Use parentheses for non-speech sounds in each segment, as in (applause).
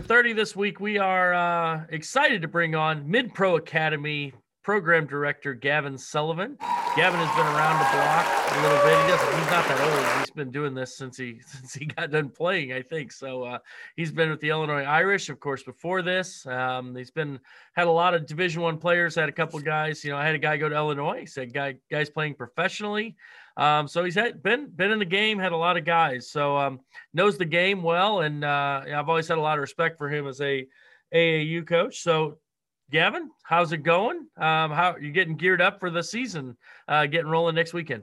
For 30 this week. We are uh, excited to bring on Mid Pro Academy program director Gavin Sullivan. Gavin has been around the block a little bit. He doesn't, he's not that old. He's been doing this since he (laughs) since he got done playing, I think. So uh, he's been with the Illinois Irish, of course, before this. Um, he's been had a lot of Division One players. Had a couple guys. You know, I had a guy go to Illinois. He said guy guys playing professionally. Um, so he's had been been in the game, had a lot of guys. So um, knows the game well, and uh, I've always had a lot of respect for him as a AAU coach. So Gavin, how's it going? Um, how you getting geared up for the season, uh, getting rolling next weekend?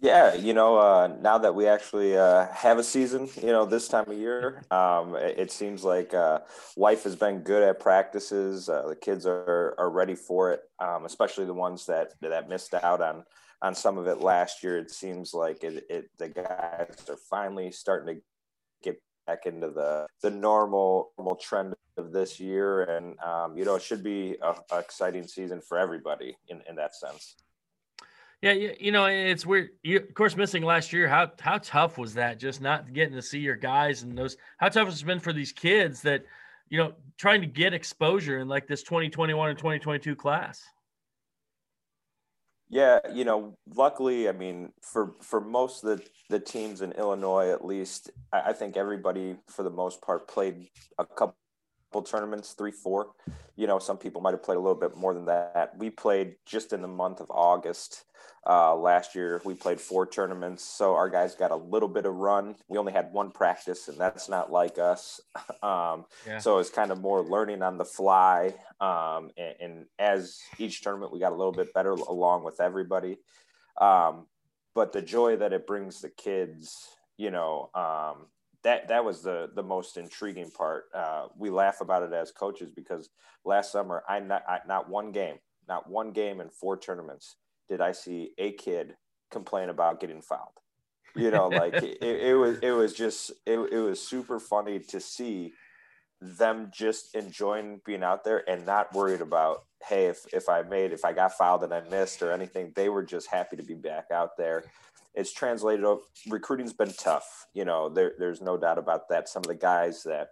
Yeah, you know, uh, now that we actually uh, have a season, you know, this time of year, um, it, it, seems like uh, life has been good at practices. Uh, the kids are are ready for it, um, especially the ones that that missed out on on some of it last year. It seems like it, it the guys are finally starting to get back into the the normal normal trend of this year, and um, you know, it should be a, a exciting season for everybody in in that sense. Yeah, you, you know, it's weird. You, of course, missing last year. How how tough was that? Just not getting to see your guys and those. How tough has it been for these kids that, you know, trying to get exposure in like this 2021 and 2022 class? Yeah, you know, luckily, I mean, for for most of the the teams in Illinois, at least, I, I think everybody, for the most part, played a couple tournaments, three, four. You know, some people might have played a little bit more than that. We played just in the month of August uh, last year. We played four tournaments, so our guys got a little bit of run. We only had one practice, and that's not like us. (laughs) Um, yeah. So it's kind of more learning on the fly. Um, and, and, as each tournament, we got a little bit better along with everybody. Um, but the joy that it brings the kids, you know, um, that that was the the most intriguing part. Uh, we laugh about it as coaches because last summer I not I, not one game, not one game in four tournaments did I see a kid complain about getting fouled. You know, like it, it, was it was just it, it was super funny to see them just enjoying being out there and not worried about hey if if I made if I got fouled and I missed or anything. They were just happy to be back out there it's translated. Recruiting's been tough. You know, there, there's no doubt about that. Some of the guys that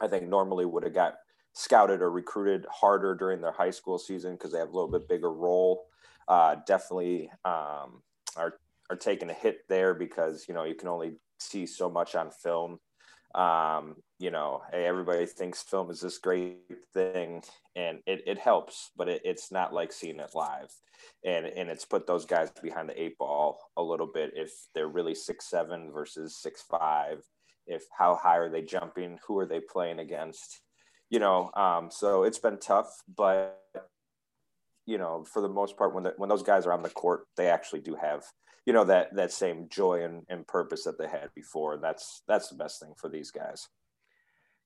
I think normally would have got scouted or recruited harder during their high school season because they have a little bit bigger role, uh, definitely um, are are taking a hit there because you know you can only see so much on film um, you know, hey, everybody thinks film is this great thing, and it, it helps, but it, it's not like seeing it live, and and it's put those guys behind the eight ball a little bit if they're really six seven versus six five, if how high are they jumping, who are they playing against, you know, um, so it's been tough, but you know, for the most part, when the, when those guys are on the court, they actually do have you know that that same joy and, and purpose that they had before and that's that's the best thing for these guys.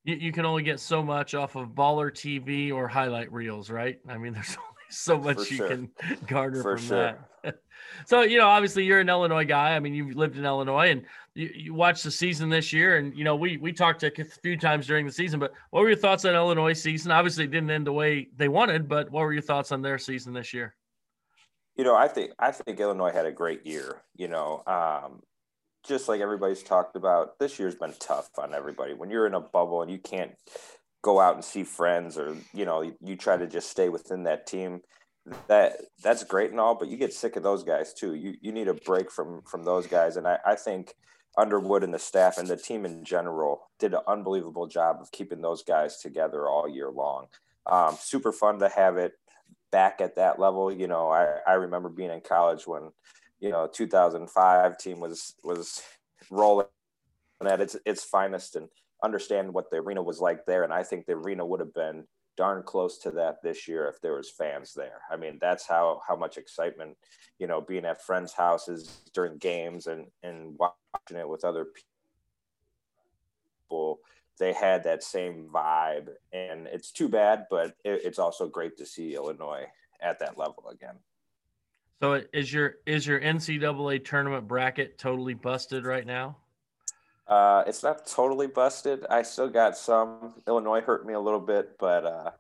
You, you can only get so much off of baller tv or highlight reels right? I mean (laughs) there's only so much for you sure. can garner for from sure. that. (laughs) So you know obviously you're an illinois guy. I mean you've lived in illinois and you, you watched the season this year and you know we we talked a few times during the season but what were your thoughts on illinois season? Obviously it didn't end the way they wanted but what were your thoughts on their season this year you know, I think I think Illinois had a great year. You know, um, just like everybody's talked about, this year's been tough on everybody. When you're in a bubble and you can't go out and see friends, or you know, you, you try to just stay within that team. That that's great and all, but you get sick of those guys too. You you need a break from from those guys, and I, I think Underwood and the staff and the team in general did an unbelievable job of keeping those guys together all year long. Um, super fun to have it back at that level. You know, I, I remember being in college when, you know, 2005 team was was rolling at its its finest and understand what the arena was like there. And I think the arena would have been darn close to that this year if there was fans there. I mean, that's how how much excitement, you know, being at friends' houses during games and and watching it with other people they had that same vibe. And it's too bad, but it, it's also great to see Illinois at that level again. So is your is your NCAA tournament bracket totally busted right now? Uh, it's not totally busted. I still got some. Illinois hurt me a little bit, but uh,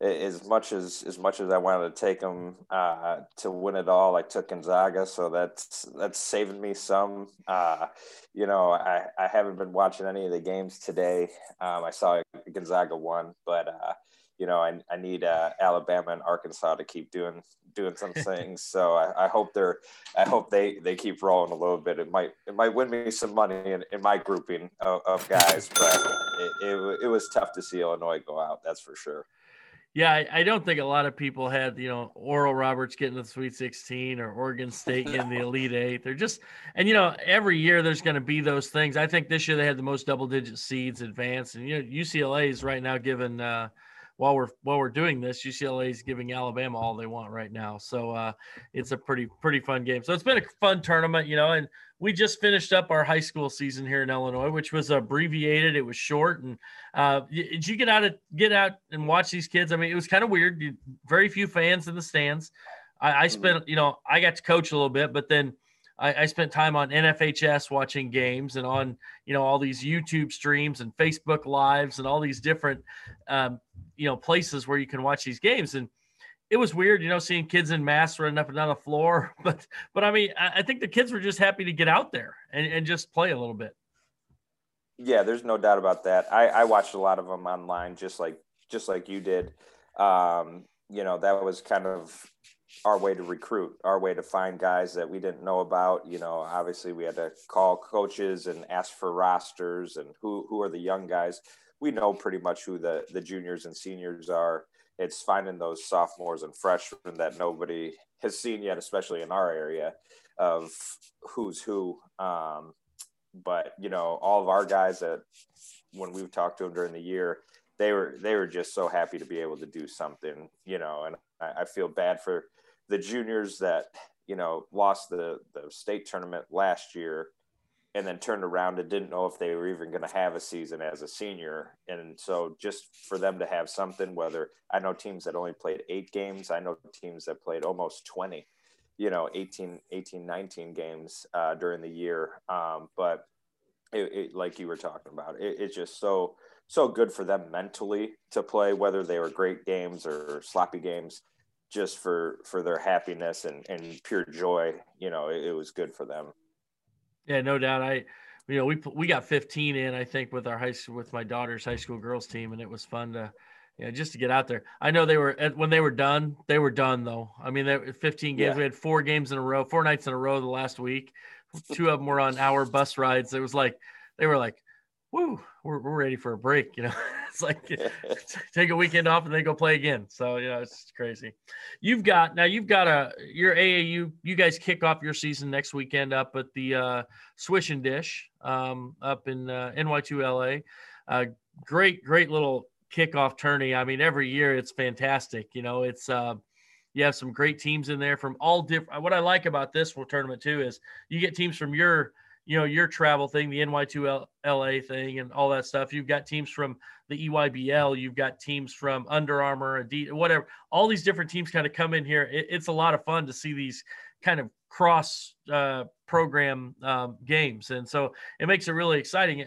as much as as much as I wanted to take them uh, to win it all, I took Gonzaga, so that's that's saving me some. Uh, you know, I, I haven't been watching any of the games today. Um, I saw Gonzaga won, but uh, you know, I, I need uh, Alabama and Arkansas to keep doing doing some (laughs) things. so I, I, hope they're I hope they they keep rolling a little bit. It might it might win me some money in, in my grouping of, of guys, but it, it, it was tough to see Illinois go out. That's for sure. Yeah, I, I, don't think a lot of people had, you know, Oral Roberts getting the Sweet 16 or Oregon State getting the (laughs) Elite Eight. They're just, and you know, every year there's going to be those things. I think this year they had the most double digit seeds advanced, and you know, UCLA is right now given uh, while we're while we're doing this, UCLA is giving Alabama all they want right now. So uh, it's a pretty pretty fun game. So it's been a fun tournament, you know. And we just finished up our high school season here in Illinois, which was abbreviated. It was short. And uh, did you get out of get out and watch these kids? I mean, it was kind of weird. Very few fans in the stands. I, I mm-hmm. spent, you know, I got to coach a little bit, but then I, I, spent time on NFHS watching games and on you know all these YouTube streams and Facebook lives and all these different um, you know places where you can watch these games and it was weird, you know, seeing kids in masks running up and down the floor. (laughs) But but I mean, I, I think the kids were just happy to get out there and, and just play a little bit. Yeah, there's no doubt about that. I, I watched a lot of them online, just like just like you did. Um, you know, that was kind of our way to recruit, our way to find guys that we didn't know about. You know, obviously we had to call coaches and ask for rosters and who who are the young guys. We know pretty much who the the juniors and seniors are. It's finding those sophomores and freshmen that nobody has seen yet, especially in our area, of who's who. Um, but you know, all of our guys that when we've talked to them during the year, they were they were just so happy to be able to do something, you know. And I, I feel bad for the juniors that you know lost the the state tournament last year and then turned around and didn't know if they were even going to have a season as a senior. And so just for them to have something whether i know teams that only played eight games i know teams that played almost 20 you know 18 18 19 games uh, during the year. Um, but it, it, like you were talking about it, it's just so so good for them mentally to play whether they were great games or sloppy games just for for their happiness and and pure joy you know it, it, was good for them. Yeah no doubt. I you know we we got 15 in i think with our high school with my daughter's high school girls team and it was fun to yeah just to get out there. I know they were when they were done they were done though. I mean they 15 games yeah. we had four games in a row four nights in a row the last week. Two of them were on hour bus rides. It was like they were like woo, we're, we're ready for a break. You know, (laughs) it's like (laughs) take a weekend off and then go play again. So, you know, it's crazy. You've got, now you've got a, your AAU, you guys kick off your season next weekend up at the uh, Swish and Dish um, up in uh, NY2LA. Uh, great, great little kickoff tourney. I mean, every year it's fantastic. You know, it's, uh, you have some great teams in there from all different. What I like about this tournament too is you get teams from your you know your travel thing, the NY2LA thing, and all that stuff. You've got teams from the EYBL. You've got teams from Under Armour, Adidas, whatever. All these different teams kind of come in here. It, it's a lot of fun to see these kind of cross uh, program um, games, and so it makes it really exciting.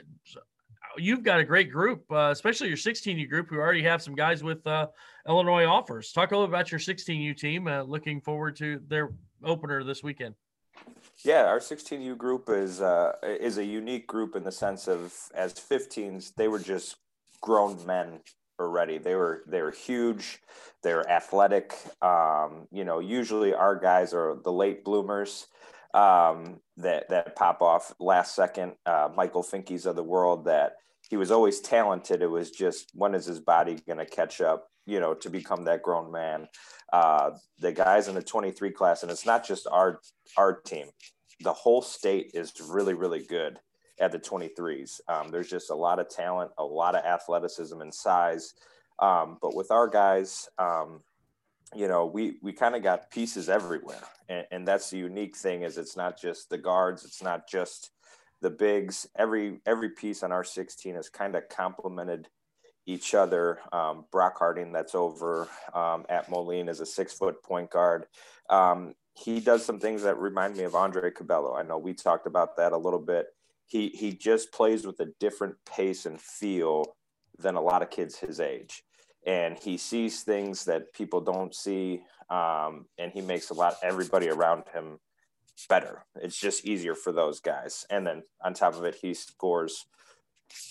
You've got a great group, uh, especially your 16U group, who already have some guys with uh, Illinois offers. Talk a little about your 16U team. Uh, looking forward to their opener this weekend. Yeah, our 16U group is uh, is a unique group in the sense of as 15s, they were just grown men already. They were they were huge, they were athletic. Um, you know, usually our guys are the late bloomers um, that that pop off last second. Uh, Michael Finkes of the world that he was always talented. It was just when is his body going to catch up? You know, to become that grown man uh, the guys in the 23 class, and it's not just our our team. The whole state is really really good at the 23s. Um, there's just a lot of talent, a lot of athleticism and size. Um, but with our guys, um, you know, we we kind of got pieces everywhere, and, and that's the unique thing is it's not just the guards, it's not just the bigs. Every every piece on our 16 is kind of complemented each other. Um, Brock Harding, that's over um, at Moline, is a six foot point guard. Um, he does some things that remind me of Andre Curbelo. I know we talked about that a little bit. He he just plays with a different pace and feel than a lot of kids his age, and he sees things that people don't see, um, and he makes a lot everybody around him better. It's just easier for those guys, and then on top of it, he scores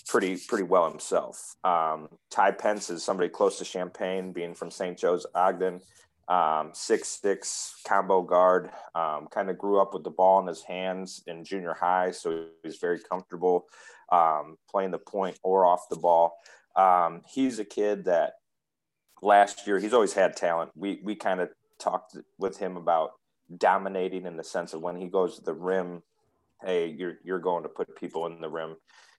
pretty pretty well himself. Um, Ty Pence is somebody close to Champaign, being from St. Joe's Ogden. Um, six six combo guard. Um, kind of grew up with the ball in his hands in junior high, so he's very comfortable um, playing the point or off the ball. Um, he's a kid that last year he's always had talent. We we kind of talked with him about dominating in the sense of when he goes to the rim, hey, you're you're going to put people in the rim,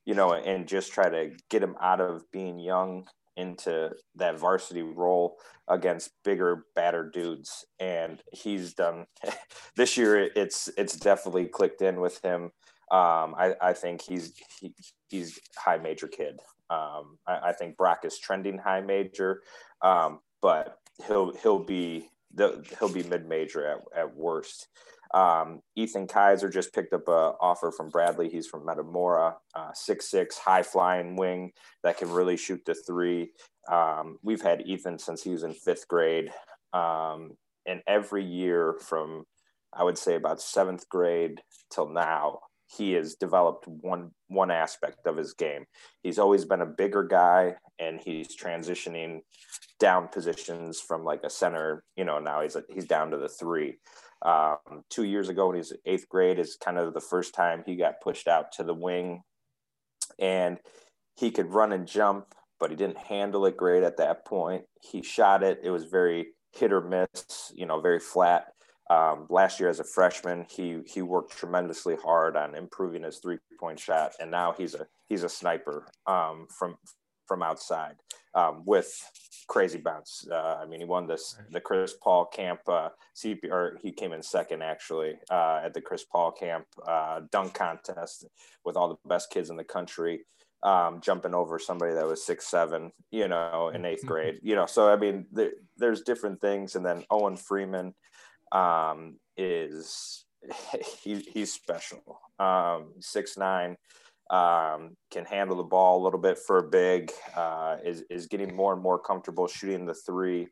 you know, and just try to get him out of being young into that varsity role against bigger, badder dudes. And he's done (laughs) this year. It's it's definitely clicked in with him. Um, I, I think he's he, he's high major kid. Um, I, I, think Brock is trending high major, um, but he'll he'll be the, he'll be mid major at, at worst. Um, Ethan Kaiser just picked up an offer from Bradley. He's from Metamora, uh, six six, high flying wing that can really shoot the three. Um, we've had Ethan since he was in fifth grade, um, and every year from I would say about seventh grade till now, he has developed one one aspect of his game. He's always been a bigger guy, and he's transitioning down positions from like a center. You know, now he's a, he's down to the three. Um, two years ago, when he's eighth grade, is kind of the first time he got pushed out to the wing, and he could run and jump, but he didn't handle it great at that point. He shot it; it was very hit or miss. You know, very flat um, last year as a freshman, he he worked tremendously hard on improving his three point shot, and now he's a he's a sniper um, from from outside um, with crazy bounce. Uh, I mean, he won this the Chris Paul Camp uh, CP, or he came in second actually uh, at the Chris Paul Camp uh, dunk contest with all the best kids in the country. Um, jumping over somebody that was six seven, you know, in eighth (laughs) grade, you know. So I mean, there, there's different things, and then Owen Freeman, um, is (laughs) he, he's special. Um, six nine, um, can handle the ball a little bit for a big. Uh, is is getting more and more comfortable shooting the three.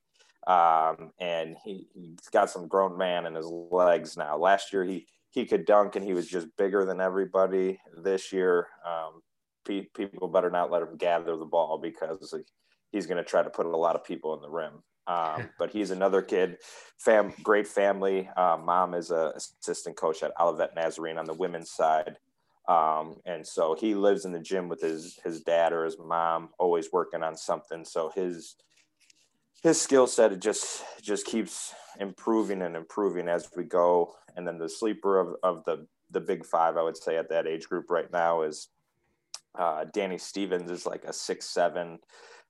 Um, and he, he's got some grown man in his legs now. Last year he he could dunk and he was just bigger than everybody. This year, um, pe- people better not let him gather the ball because he's going to try to put a lot of people in the rim. Um, (laughs) but he's another kid, fam, great family. Uh, mom is a assistant coach at Olivet Nazarene on the women's side. Um, and so he lives in the gym with his, his dad or his mom, always working on something. So his, his skill set, just, just keeps improving and improving as we go. And then the sleeper of, of the, the big five, I would say at that age group right now is, uh, Danny Stevens is like a six, seven,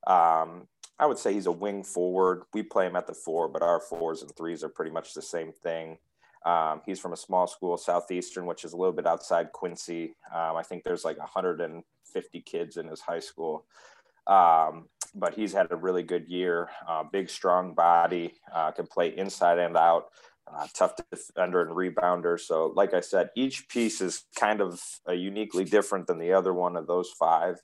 um, I would say he's a wing forward. We play him at the four, but our fours and threes are pretty much the same thing. Um, he's from a small school, Southeastern, which is a little bit outside Quincy. Um, I think there's like 150 kids in his high school. Um, but he's had a really good year. Uh, big, strong body, uh, can play inside and out. Uh, tough defender and rebounder. So, like I said, each piece is kind of uh, uniquely different than the other one of those five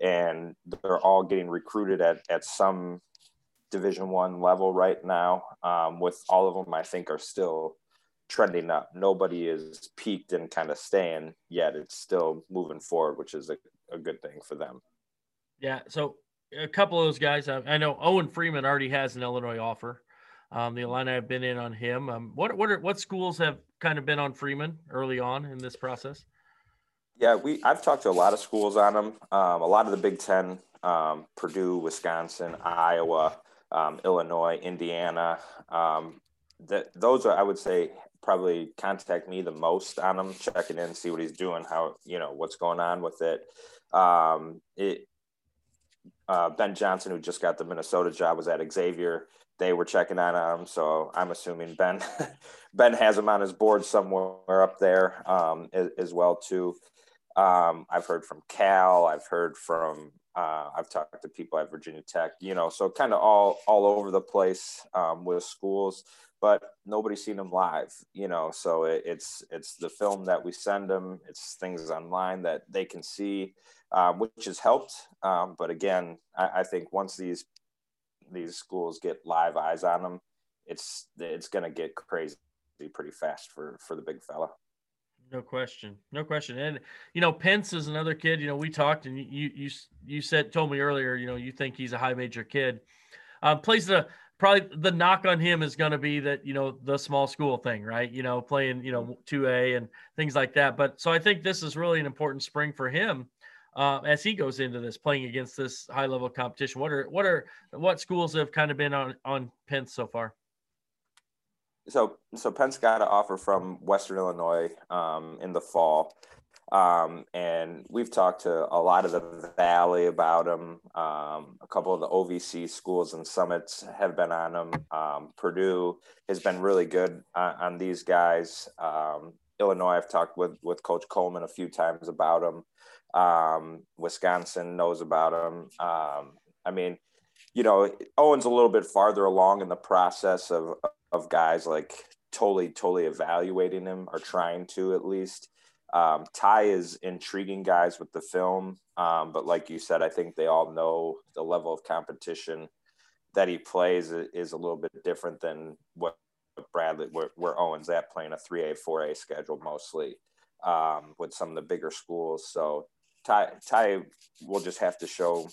and they're all getting recruited at, at some division one level right now um, with all of them i think are still trending up nobody is peaked and kind of staying yet it's still moving forward which is a, a good thing for them yeah so a couple of those guys i, I know owen freeman already has an illinois offer um, the Illini have been in on him. Um, what what are, what schools have kind of been on Freeman early on in this process? Yeah, we I've talked to a lot of schools on them. Um, a lot of the Big Ten, um, Purdue, Wisconsin, Iowa, um, Illinois, Indiana. Um, that those are I would say probably contact me the most on them, checking in, see what he's doing, how you know what's going on with it. Um, it uh, ben Johnson, who just got the Minnesota job, was at Xavier. They were checking on him, so I'm assuming Ben (laughs) Ben has him on his board somewhere up there um, as, as well too. Um, I've heard from Cal. I've heard from. Uh, I've talked to people at Virginia Tech. You know, so kind of all all over the place um, with schools, but nobody's seen them live. You know, so it, it's it's the film that we send them. It's things online that they can see, um, which has helped. Um, but again, I, I think once these these schools get live eyes on them, it's it's going to get crazy pretty fast for for the big fella. No question, no question. And you know, Pence is another kid. You know, we talked, and you you you said told me earlier. You know, you think he's a high major kid. Um, plays the probably the knock on him is going to be that you know the small school thing, right? You know, playing you know two A and things like that. But so I think this is really an important spring for him uh, as he goes into this playing against this high level competition. What are what are what schools have kind of been on on Pence so far? so so Pence got an offer from Western Illinois um, in the fall, um, and we've talked to a lot of the Valley about them. Um, a couple of the OVC schools and summits have been on them. Um, Purdue has been really good on, on these guys. Um, Illinois, I've talked with with Coach Coleman a few times about them. Um, Wisconsin knows about him. I mean, you know, Owen's a little bit farther along in the process of of guys like totally totally evaluating him or trying to at least. Um, Ty is intriguing guys with the film, um, but like you said, I think they all know the level of competition that he plays is a little bit different than what Bradley, where, where Owen's at playing a 3A, 4A schedule mostly um, with some of the bigger schools. So Ty, Ty will just have to show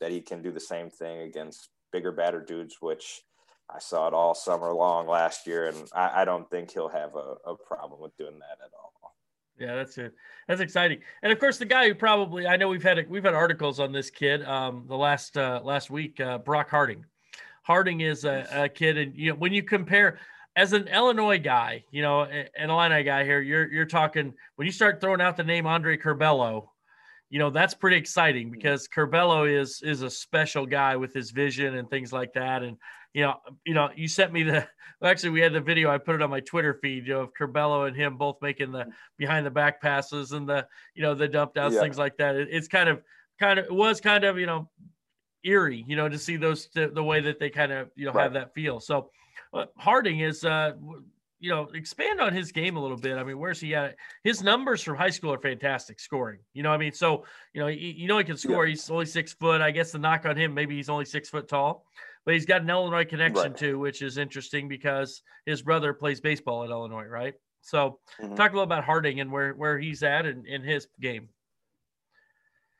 that he can do the same thing against bigger, badder dudes, which I saw it all summer long last year, and I, I don't think he'll have a, a, problem with doing that at all. Yeah, that's it. That's exciting. And of course, the guy who probably I know we've had we've had articles on this kid um, the last uh, last week, uh, Brock Harding. Harding is a, a, kid, and you know when you compare as an Illinois guy, you know, an Illini guy here, you're you're talking when you start throwing out the name Andre Curbelo, you know that's pretty exciting because Curbelo is is a special guy with his vision and things like that. And you know, you know, you sent me the actually we had the video. I put it on my Twitter feed you know, of Curbelo and him both making the behind the back passes and the you know the dump downs, yeah. things like that. It, it's kind of kind of it was kind of you know eerie, you know, to see those the, the way that they kind of you know right. have that feel. So uh, Harding is uh you know, expand on his game a little bit. I mean, where's he at? His numbers from high school are fantastic scoring. You know, I mean, so you know, you, you know he can score. Yeah. He's only six foot. I guess the knock on him, maybe he's only six foot tall but he's got an Illinois connection right. too, which is interesting because his brother plays baseball at Illinois, right? So mm-hmm. talk a little about Harding and where where he's at in, in his game.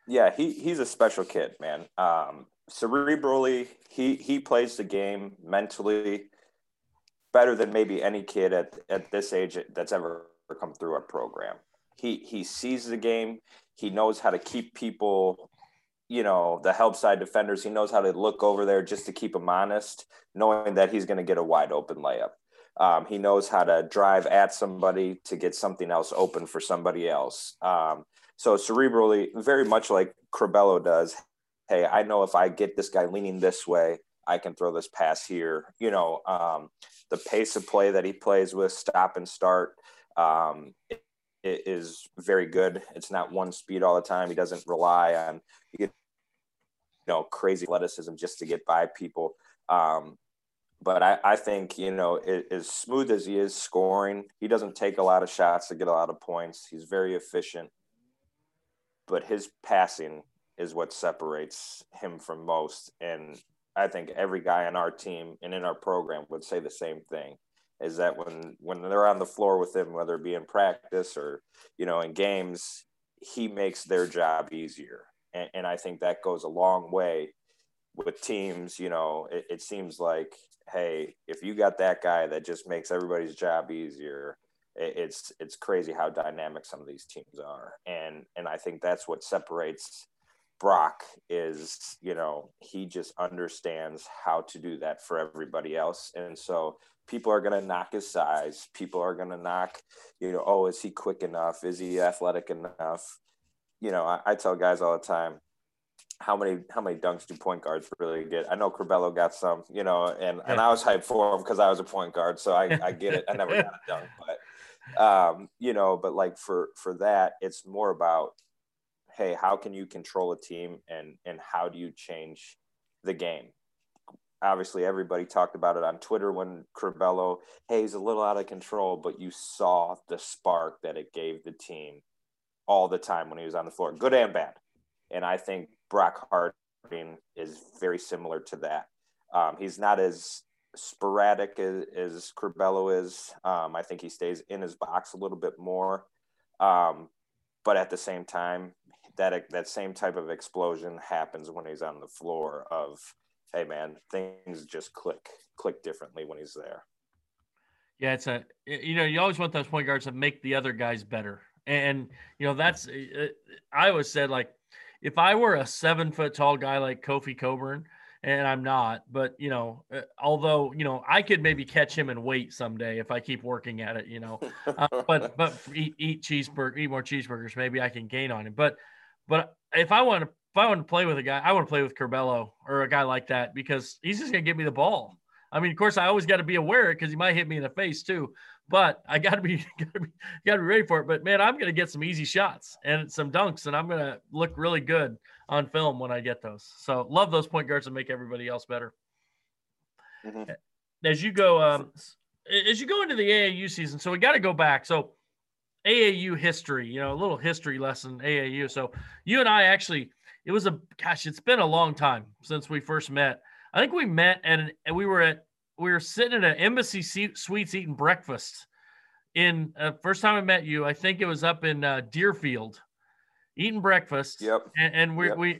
Yeah, he he's a special kid, man. Um, cerebrally, he he plays the game mentally better than maybe any kid at at this age that's ever come through our program. He he sees the game. He knows how to keep people you know the help side defenders he knows how to look over there just to keep him honest knowing that he's going to get a wide open layup um, he knows how to drive at somebody to get something else open for somebody else um, so cerebrally very much like Curbelo does hey i know if i get this guy leaning this way i can throw this pass here you know um, the pace of play that he plays with stop and start um, is very good. It's not one speed all the time. He doesn't rely on you know crazy athleticism just to get by people. Um, but I, I think you know it, as smooth as he is scoring, he doesn't take a lot of shots to get a lot of points. He's very efficient, but his passing is what separates him from most. And I think every guy on our team and in our program would say the same thing is that when when they're on the floor with him, whether it be in practice or you know in games, he makes their job easier, and, and I think that goes a long way with teams. You know, it, it seems like hey, if you got that guy that just makes everybody's job easier, it, it's it's crazy how dynamic some of these teams are, and and I think that's what separates Brock is, you know, he just understands how to do that for everybody else. And so people are going to knock his size. People are going to knock, you know, oh, is he quick enough? Is he athletic enough? You know, I, I, tell guys all the time, how many how many dunks do point guards really get? I know Curbelo got some, you know, and and I was hyped for him because I was a point guard, so I, I get it. I never got a (laughs) dunk, but um, you know, but like for for that, it's more about hey, how can you control a team and and how do you change the game? Obviously, everybody talked about it on Twitter when Curbelo, hey, he's a little out of control, but you saw the spark that it gave the team all the time when he was on the floor, good and bad. And I think Brock Harding is very similar to that. Um, he's not as sporadic as, as Curbelo is. Um, I think he stays in his box a little bit more. Um, but at the same time, that that same type of explosion happens when he's on the floor. Of hey man, things just click click differently when he's there. Yeah, it's a you know you always want those point guards that make the other guys better, and you know that's I always said like if I were a seven foot tall guy like Kofi Cockburn, and I'm not, but you know, uh, although you know I could maybe catch him and wait someday if I keep working at it, you know, uh, but (laughs) but eat, eat cheeseburger, eat more cheeseburgers, maybe I can gain on him. But but if I want to if I want to play with a guy, I want to play with Curbelo or a guy like that because he's just gonna give me the ball. I mean, of course, I always got to be aware because he might hit me in the face too. But I got to be (laughs) got to be to ready for it. But man, I'm gonna get some easy shots and some dunks, and I'm gonna look really good on film when I get those. So love those point guards that make everybody else better. Mm-hmm. As you go, um, as you go into the AAU season, so we got to go back. So AAU history, you know, a little history lesson AAU. So you and I actually, it was a gosh, it's been a long time since we first met. I think we met and we were at we were sitting at an embassy suites eating breakfast. In uh, first time I met you, I think it was up in uh, Deerfield, eating breakfast. Yep. And, and we yep. we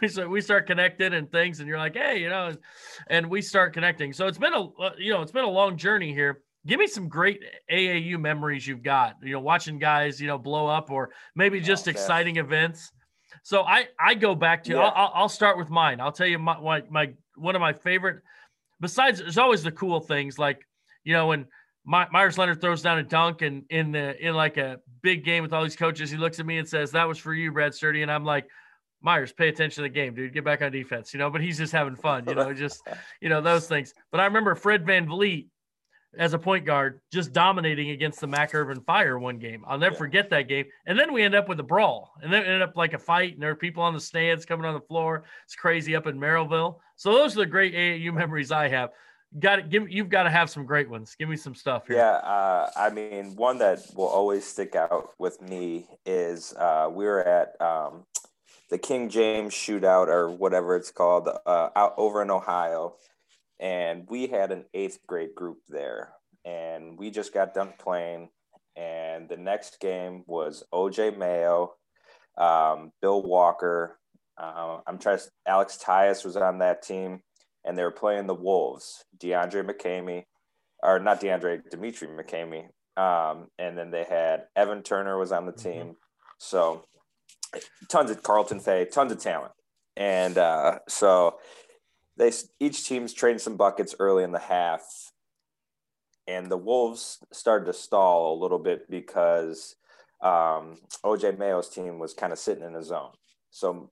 (laughs) we we start connecting and things, and you're like, hey, you know, and we start connecting. So it's been a uh, you know it's been a long journey here. Give me some great AAU memories you've got. You know, watching guys you know blow up, or maybe just oh, exciting events. So I I go back to yeah. I'll, I'll start with mine. I'll tell you my, my my one of my favorite. Besides, there's always the cool things like you know when my, Meyers Leonard throws down a dunk and in the in like a big game with all these coaches, he looks at me and says, "That was for you, Brad Sturdy," and I'm like. Meyers, pay attention to the game, dude. Get back on defense, you know. But he's just having fun, you know, just you know those things. But I remember Fred VanVleet as a point guard, just dominating against the Mac Irvin Fire one game. I'll never yeah. forget that game. And then we end up with a brawl, and then it ended up like a fight, and there are people on the stands coming on the floor. It's crazy up in Merrillville. So those are the great AAU memories I have got to give you've got to have some great ones. Give me some stuff here. Yeah, uh, I mean, one that will always stick out with me is uh, we were at um, the King James Shootout or whatever it's called uh, out over in Ohio, and we had an eighth grade group there, and we just got done playing, and the next game was OJ Mayo, um, Bill Walker. Uh, I'm trying. to, Alex Tyus was on that team and they were playing the Wolves, DeAndre McCamey, or not DeAndre, Demetri McCamey. Um, and then they had Evan Turner was on the mm-hmm. team. Mm-hmm. So tons of Carlton Fay, tons of talent. And uh, so they each team's trading some buckets early in the half. And the Wolves started to stall a little bit because um, OJ Mayo's team was kind of sitting in the zone. So,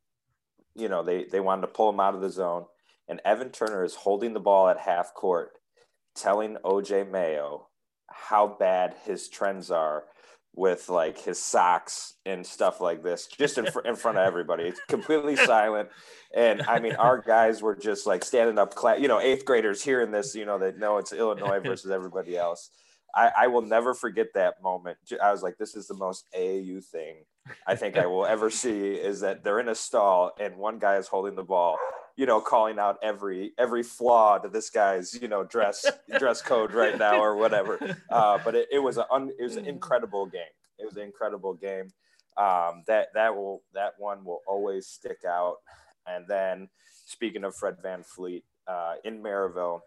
you know, they, they wanted to pull him out of the zone and Evan Turner is holding the ball at half court, telling OJ Mayo how bad his trends are with like his socks and stuff like this, just in, fr- in front of everybody. It's completely (laughs) silent. And I mean, our guys were just like standing up, class, you know, eighth graders hearing this, you know, they know it's Illinois (laughs) versus everybody else. I, I will never forget that moment. I was like, this is the most AAU thing I think I will ever see is that they're in a stall and one guy is holding the ball you know, calling out every every flaw to this guy's, you know, dress dress code right now or whatever. Uh, but it, it was a un, it was an incredible game. It was an incredible game. Um, that that will that one will always stick out. And then speaking of Fred VanVleet uh, in Merrillville,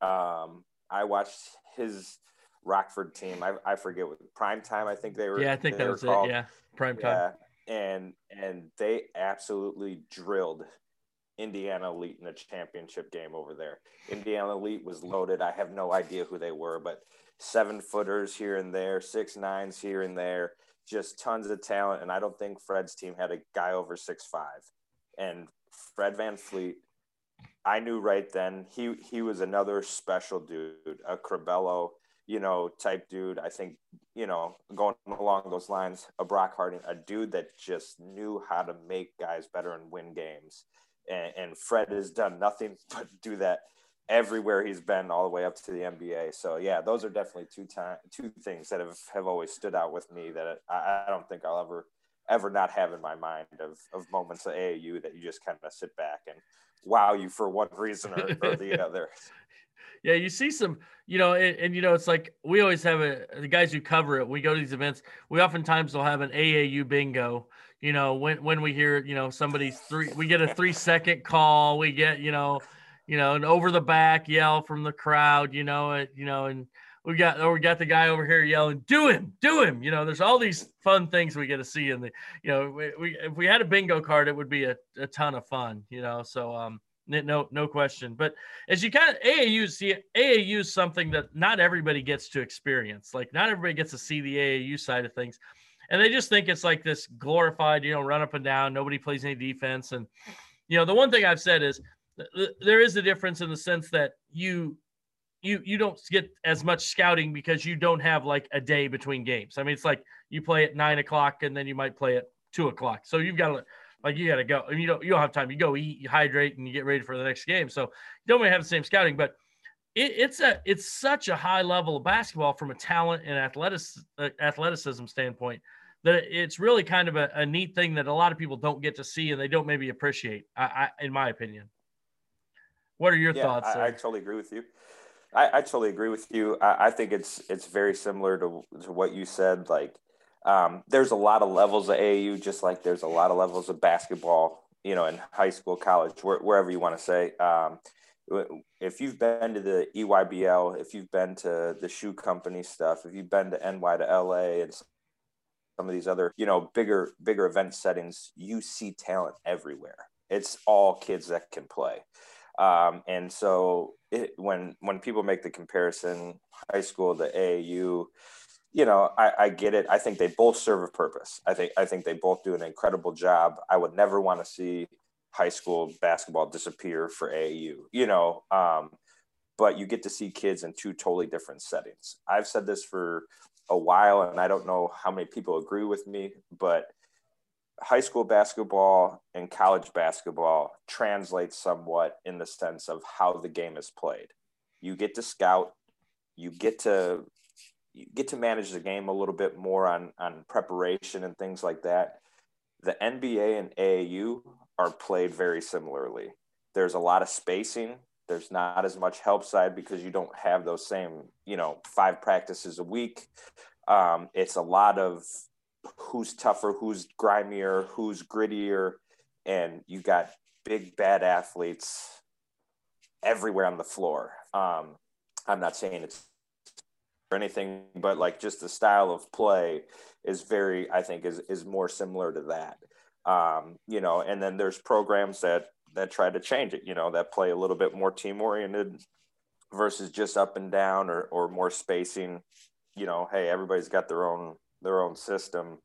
um, I watched his Rockford team. I, I forget what prime time. I think they were. Yeah, I think that was called. it. Yeah, prime time. Yeah, and and they absolutely drilled Indiana Elite in a championship game over there. Indiana Elite was loaded. I have no idea who they were, but seven footers here and there, six nines here and there, just tons of talent. And I don't think Fred's team had a guy over six five. And Fred VanVleet, I knew right then he he was another special dude, a Curbelo, you know, type dude. I think, you know, going along those lines, a Brock Harding, a dude that just knew how to make guys better and win games and, and Fred has done nothing (laughs) but do that everywhere he's been all the way up to the NBA. So yeah, those are definitely two time two things that have, have always stood out with me that I, I don't think I'll ever ever not have in my mind of of moments at AAU that you just kind of sit back and wow you for one reason or, or the (laughs) other. Yeah, you see some, you know, and, and, you know, it's like we always have a the guys who cover it. We go to these events. We oftentimes will have an AAU bingo. You know, when when we hear, you know, somebody's three, we get a three second call. We get, you know, you know, an over the back yell from the crowd. You know, it, you know, and we got or we got the guy over here yelling, "Do him, do him!" You know, there's all these fun things we get to see in the. You know, we, we if we had a bingo card, it would be a, a ton of fun. You know, so um, no no question. But as you kind of AAU see AAU is something that not everybody gets to experience. Like not everybody gets to see the AAU side of things, and they just think it's like this glorified, you know, run up and down. Nobody plays any defense, and you know, the one thing I've said is there is a difference in the sense that you you you don't get as much scouting because you don't have like a day between games. I mean, it's like you play at nine o'clock and then you might play at two o'clock. So you've got to like you got to go. and you don't you don't have time. You go eat, you hydrate, and you get ready for the next game. So you don't really have the same scouting, but it, it's a it's such a high level of basketball from a talent and athletic uh, athleticism standpoint that it's really kind of a, a, neat thing that a lot of people don't get to see and they don't maybe appreciate. I, I in my opinion. What are your yeah, thoughts? I, I, totally agree with you. I, I totally agree with you. I, I, think it's it's very similar to, to what you said. Like, um, there's a lot of levels of AAU, just like there's a lot of levels of basketball. You know, in high school, college, where, wherever you want to say. Um, if you've been to the EYBL, if you've been to the shoe company stuff, if you've been to NY to LA and some of these other, you know, bigger bigger event settings, you see talent everywhere. It's all kids that can play. Um, and so it, when when people make the comparison, high school to AAU, you know, I, I, get it. I think they both serve a purpose. I think I think they both do an incredible job. I would never want to see high school basketball disappear for AAU. You know, um, but you get to see kids in two totally different settings. I've said this for a while, and I don't know how many people agree with me, but high school basketball and college basketball translates somewhat in the sense of how the game is played. You get to scout, you get to you get to manage the game a little bit more on on preparation and things like that. The NBA and AAU are played very similarly. There's a lot of spacing. There's not as much help side because you don't have those same, you know, five practices a week. Um, it's a lot of who's tougher, who's grimier, who's grittier, and you got big bad athletes everywhere on the floor. Um, I'm not saying it's or anything, but like just the style of play is very, I think, is is more similar to that. Um, you know, and then there's programs that that try to change it. You know, that play a little bit more team oriented versus just up and down or or more spacing. You know, hey, everybody's got their own their own system.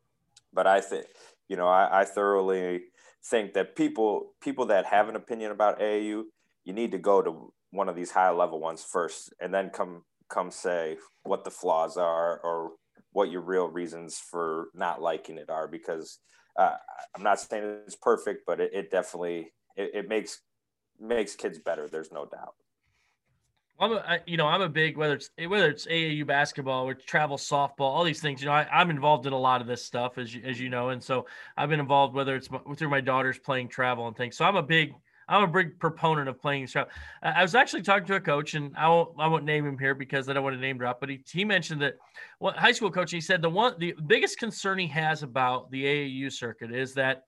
But I think, you know, I, I thoroughly think that people people that have an opinion about AAU, you need to go to one of these high level ones first, and then come come say what the flaws are or what your real reasons for not liking it are. Because uh, I'm not saying it's perfect, but it, it definitely it, it makes makes kids better. There's no doubt. I'm you know, I'm a big whether it's whether it's AAU basketball or travel softball, all these things. You know, I, am involved in a lot of this stuff, as you, as you know, and so I've been involved whether it's through my daughters playing travel and things. So I'm a big I'm a big proponent of playing travel. I was actually talking to a coach, and I won't I won't name him here because I don't want to name drop, but he he mentioned that well, high school coach. He said the one the biggest concern he has about the AAU circuit is that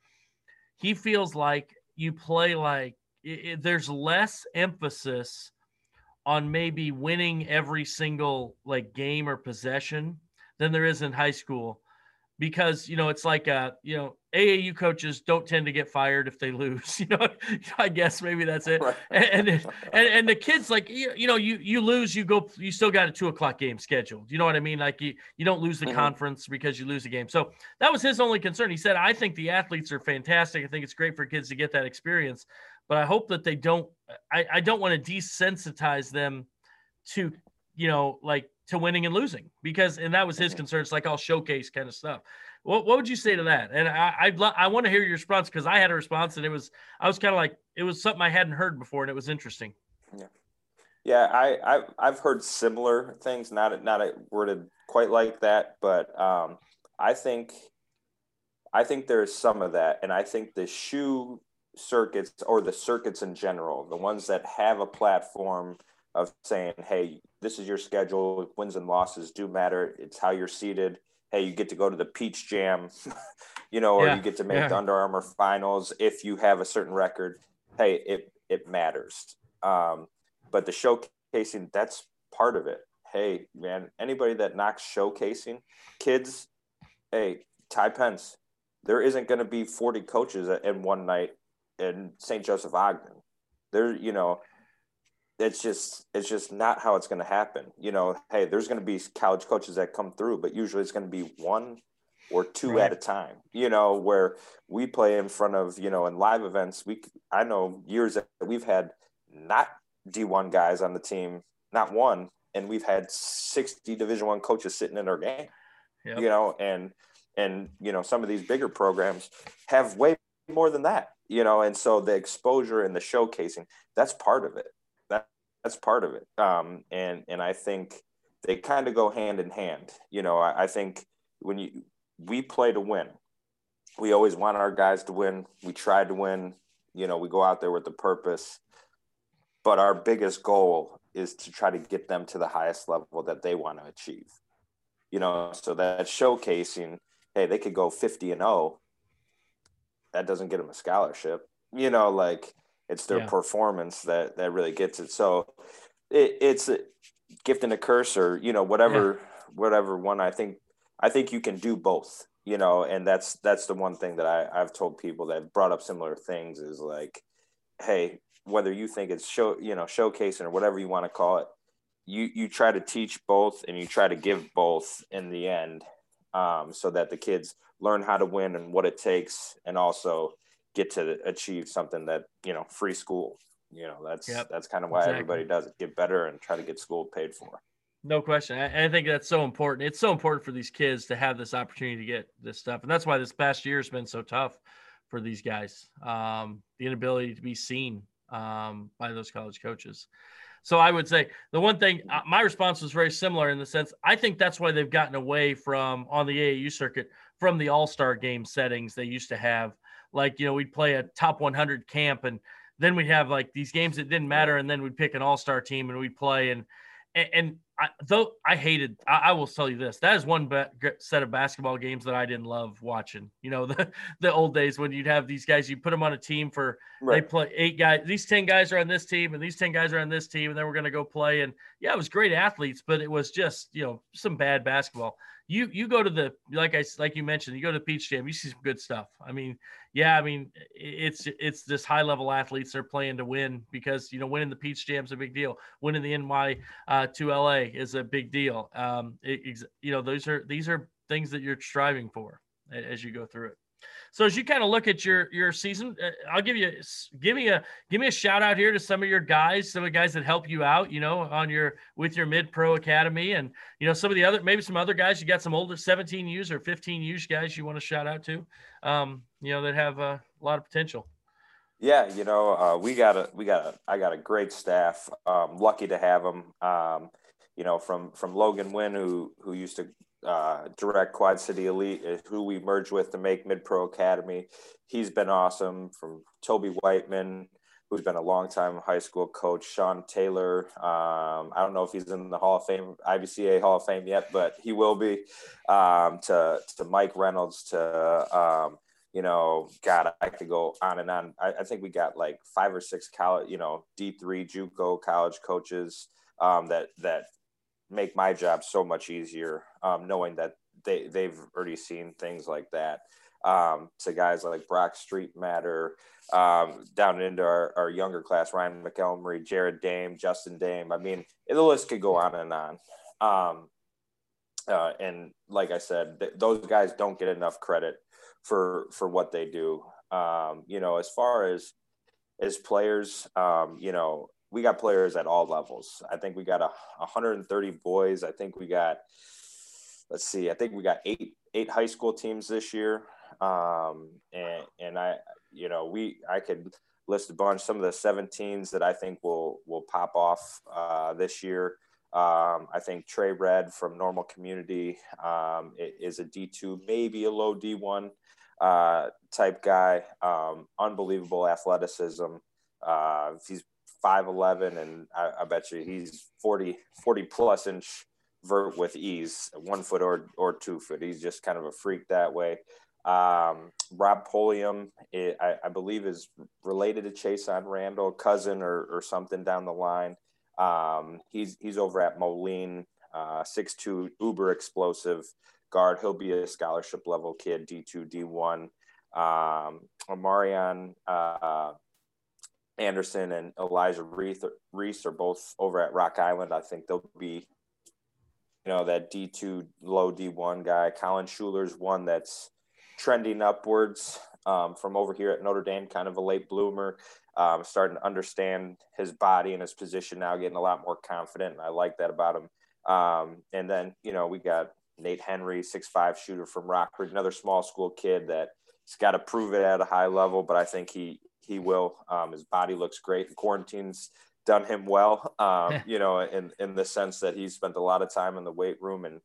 he feels like you play like it, it, there's less emphasis on maybe winning every single like game or possession than there is in high school because you know it's like a you know AAU coaches don't tend to get fired if they lose (laughs) you know I guess maybe that's it right. and, (laughs) and and the kids like you, you know you you lose you go you still got a two o'clock game scheduled you know what I mean like you you don't lose the mm-hmm. conference because you lose a game so that was his only concern he said I think the athletes are fantastic I think it's great for kids to get that experience but I hope that they don't. I, I don't want to desensitize them to, you know, like to winning and losing because, and that was his concern. It's like all showcase kind of stuff. What, what would you say to that? And I I'd lo- I want to hear your response because I had a response and it was I was kind of like it was something I hadn't heard before and it was interesting. Yeah, yeah. I, I I've heard similar things, not not worded quite like that, but um, I think I think there's some of that, and I think the shoe circuits or the circuits in general, the ones that have a platform of saying, "Hey, this is your schedule. Wins and losses do matter. It's how you're seated. Hey, you get to go to the Peach Jam, (laughs) you know, or yeah, you get to make yeah. the Under Armour finals if you have a certain record. Hey, it it matters. Um, but the showcasing, that's part of it. Hey, man, anybody that knocks showcasing, kids, hey, Ty Pence, there isn't going to be 40 coaches in one night in St. Joseph Ogden. There, you know, it's just it's just not how it's going to happen. You know, hey, there's going to be college coaches that come through, but usually it's going to be one or two right. at a time. You know, where we play in front of you know in live events. We I know years that we've had not D1 guys on the team, not one, and we've had 60 Division One coaches sitting in our game. Yep. You know, and and you know some of these bigger programs have way more than that. You know, and so the exposure and the showcasing that's part of it. That that's part of it. Um, and and I think they kind of go hand in hand. You know, I, I think when you we play to win. We always want our guys to win. We try to win. You know, we go out there with the purpose. But our biggest goal is to try to get them to the highest level that they want to achieve. You know, so that showcasing, hey, they could go 50 and 0. That doesn't get them a scholarship. You know, like it's their yeah. performance that that really gets it. So it, it's a gift and a curse or, you know, whatever yeah. whatever one I think I think you can do both, you know, and that's that's the one thing that I, I've told people that brought up similar things is like, hey, whether you think it's show, you know, showcasing or whatever you want to call it, you you try to teach both and you try to give both in the end, um, so that the kids learn how to win and what it takes, and also get to achieve something that you know, free school. You know, that's yep. that's kind of why exactly. everybody does it. Get better and try to get school paid for. No question. I, I, think that's so important. It's so important for these kids to have this opportunity to get this stuff. And that's why this past year has been so tough for these guys. Um, the inability to be seen um, by those college coaches. So I would say the one thing, uh, my response was very similar in the sense I think that's why they've gotten away from on the AAU circuit from the All Star game settings they used to have. Like you know, we'd play a top 100 camp, and then we'd have like these games that didn't matter, and then we'd pick an All Star team and we'd play. And and, and I, though I hated, I, I, will tell you this: that is one ba- set of basketball games that I didn't love watching. You know, (laughs) the the old days when you'd have these guys, you put them on a team for right. they play eight guys. These ten guys are on this team, and these ten guys are on this team, and then we're going to go play. And yeah, it was great athletes, but it was just you know some bad basketball you you go to the like I like you mentioned, you go to the Peach Jam, you see some good stuff. I mean, yeah, I mean it's it's this high level athletes they're playing to win because you know winning the Peach Jam is a big deal. Winning the NY uh, to LA is a big deal. Um, it, you know those are these are things that you're striving for as you go through it. So as you kind of look at your your season, uh, I'll give you give me a give me a shout out here to some of your guys, some of the guys that help you out, you know, on your with your mid pro academy, and you know some of the other maybe some other guys. You got some older 17 U's or 15 U's guys you want to shout out to, um, you know, that have uh, a lot of potential. Yeah, you know, uh, we got a we got a I got a great staff. Um, lucky to have them. Um, you know, from from Logan Wynn, who who used to uh, direct Quad City Elite, who we merged with to make Mid Pro Academy. He's been awesome. From Toby Whiteman, who's been a long time high school coach, Sean Taylor. Um, I don't know if he's in the Hall of Fame, IBCA Hall of Fame yet, but he will be. Um, to to Mike Reynolds, to um, you know, God, I could go on and on. I, I, think we got like five or six college, you know, D three JUCO college coaches um, that that make my job so much easier um, knowing that they, they've already seen things like that. Um, to guys like Brock Street Matter, um, down into our, our younger class, Ryan McElmurray, Jared Dame, Justin Dame. I mean, the list could go on and on. Um, uh, and like I said, th- those guys don't get enough credit for for what they do. Um, you know, as far as as players, um, you know, we got players at all levels. I think we got a 130 boys. I think we got let's see, I think we got eight eight high school teams this year. Um, and and I you know, we I could list a bunch some of the 17s that I think will will pop off uh, this year. Um, I think Trey Red from Normal Community um, is a D2, maybe a low D1. uh, type guy. Um, unbelievable athleticism. Uh, he's 5'11 and I, I, bet you he's 40, 40 plus inch vert with ease, one foot or, or two foot. He's just kind of a freak that way. Um, Rob Polium, it, I, I, believe, is related to Chasson Randle, cousin or, or something down the line. Um, he's he's over at Moline, uh, 6'2", uber explosive guard. He'll be a scholarship level kid, D2, D1. Um, Marion uh, Anderson and Elijah Reese, are both over at Rock Island. I think they'll be, you know, that D2 low D1 guy. Colin Schuler's one that's trending upwards um, from over here at Notre Dame, kind of a late bloomer, um, starting to understand his body and his position now, getting a lot more confident. And I like that about him. Um, and then, you know, we got Nate Henry, six five shooter from Rockford, another small school kid that he's got to prove it at a high level, but I think he he will. Um, his body looks great. The quarantine's done him well, um, (laughs) you know, in in the sense that he spent a lot of time in the weight room and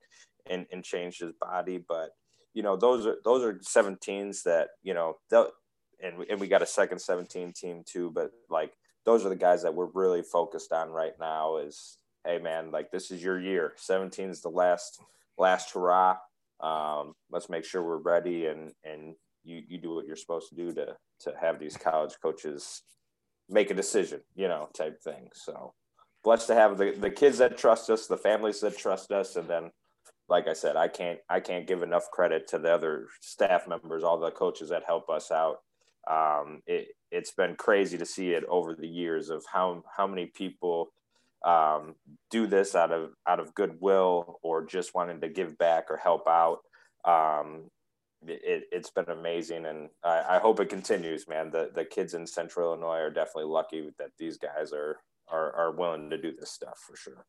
and, and changed his body. But you know, those are those are 17s that you know, and and we got a second 17 team too. But like those are the guys that we're really focused on right now. Is hey man, like this is your year. 17 is the last last hurrah. Um, let's make sure we're ready and and you you do what you're supposed to do to to have these college coaches make a decision, you know, type thing. So blessed to have the, the kids that trust us, the families that trust us, and then like I said, I can't I can't give enough credit to the other staff members, all the coaches that help us out. Um, it it's been crazy to see it over the years of how how many people um, do this out of out of goodwill or just wanting to give back or help out. Um, it, has been amazing, and I, I, hope it continues, man. The the kids in Central Illinois are definitely lucky that these guys are are, are willing to do this stuff for sure.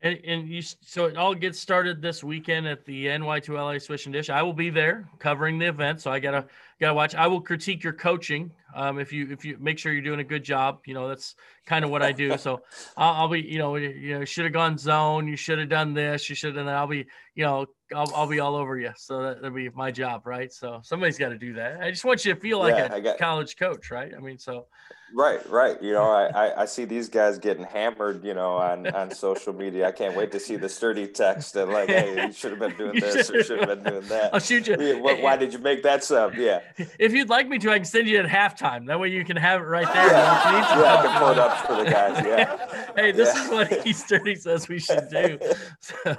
And, and you so it all gets started this weekend at the NY2LA Swish and Dish. I will be there covering the event, so I gotta gotta watch. I will critique your coaching. Um, if you if you make sure you're doing a good job, you know that's kind of what I do. (laughs) So I'll, I'll be you know you know should have gone zone. You should have done this. You should have done that. I'll be you know I'll, I'll be all over you. So that, will be my job, right? So somebody's got to do that. I just want you to feel like yeah, a got, college coach, right? I mean, so Right, right. You know, I, I see these guys getting hammered, you know, on, on social media. I can't wait to see the sturdy text and like, hey, you should have been (laughs) doing this or should have been doing that. I'll shoot you. Why, why did you make that sub? Yeah. (laughs) If you'd like me to, I can send you at halftime. That way you can have it right there. Yeah, yeah I can pull it up for the guys. Yeah. (laughs) hey, this yeah. is what he sturdy says we should do. So,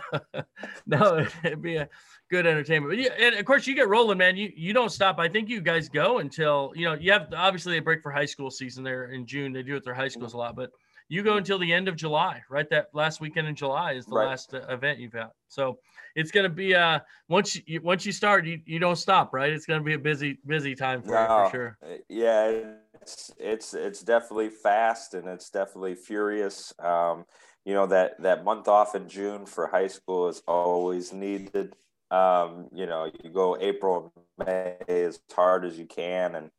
no, it'd be a good entertainment. But yeah, and of course you get rolling, man. You you don't stop. I think you guys go until you know you have obviously they break for high school season there in June. They do it their high schools a lot, but you go until the end of July, right? That last weekend in July is the right. last uh, event you've got. So it's going to be uh once you once you start, you, you don't stop, right? It's going to be a busy busy time for no, you for sure. Uh, yeah, it's it's it's definitely fast and it's definitely furious. Um, you know that that month off in June for high school is always needed um, you know, you go April, May as hard as you can, and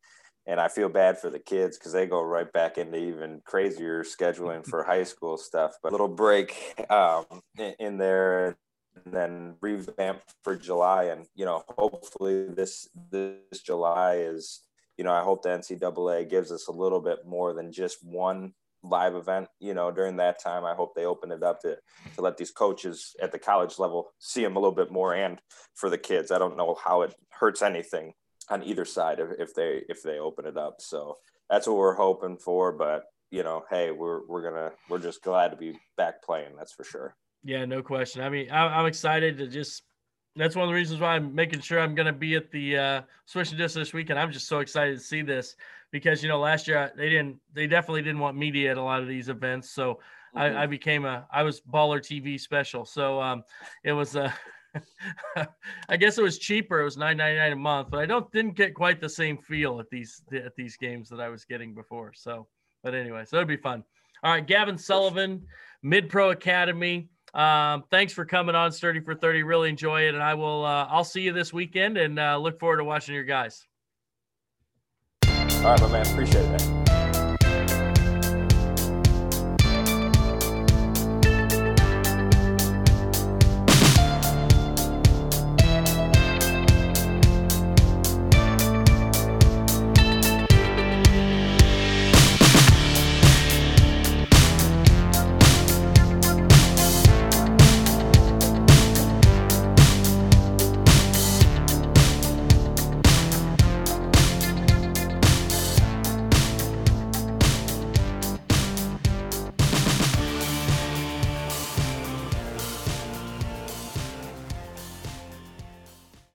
and I feel bad for the kids because they go right back into even crazier scheduling for high school stuff. But a little break um, in, in there, and then revamp for July, and you know, hopefully this this July is, you know, I hope the NCAA gives us a little bit more than just one live event you know during that time i hope they open it up to to let these coaches at the college level see them a little bit more and for the kids. I don't know how it hurts anything on either side if, they if they open it up. So that's what we're hoping for but you know hey we're we're gonna we're just glad to be back playing that's for sure. Yeah no question. I mean i'm excited to just that's one of the reasons why I'm making sure I'm going to be at the uh, and Dish this weekend. I'm just so excited to see this because you know last year they didn't, they definitely didn't want media at a lot of these events. So mm-hmm. I, I, became a, I was baller TV special. So um, it was uh, (laughs) I guess it was cheaper. It was nine ninety nine a month, but I don't didn't get quite the same feel at these at these games that I was getting before. So, but anyway, so it'd be fun. All right, Gavin Sullivan, Mid Pro Academy. Um, thanks for coming on Sturdy for 30. Really enjoy it. And I will, uh, I'll see you this weekend and uh, look forward to watching your guys. All right, my man. Appreciate it.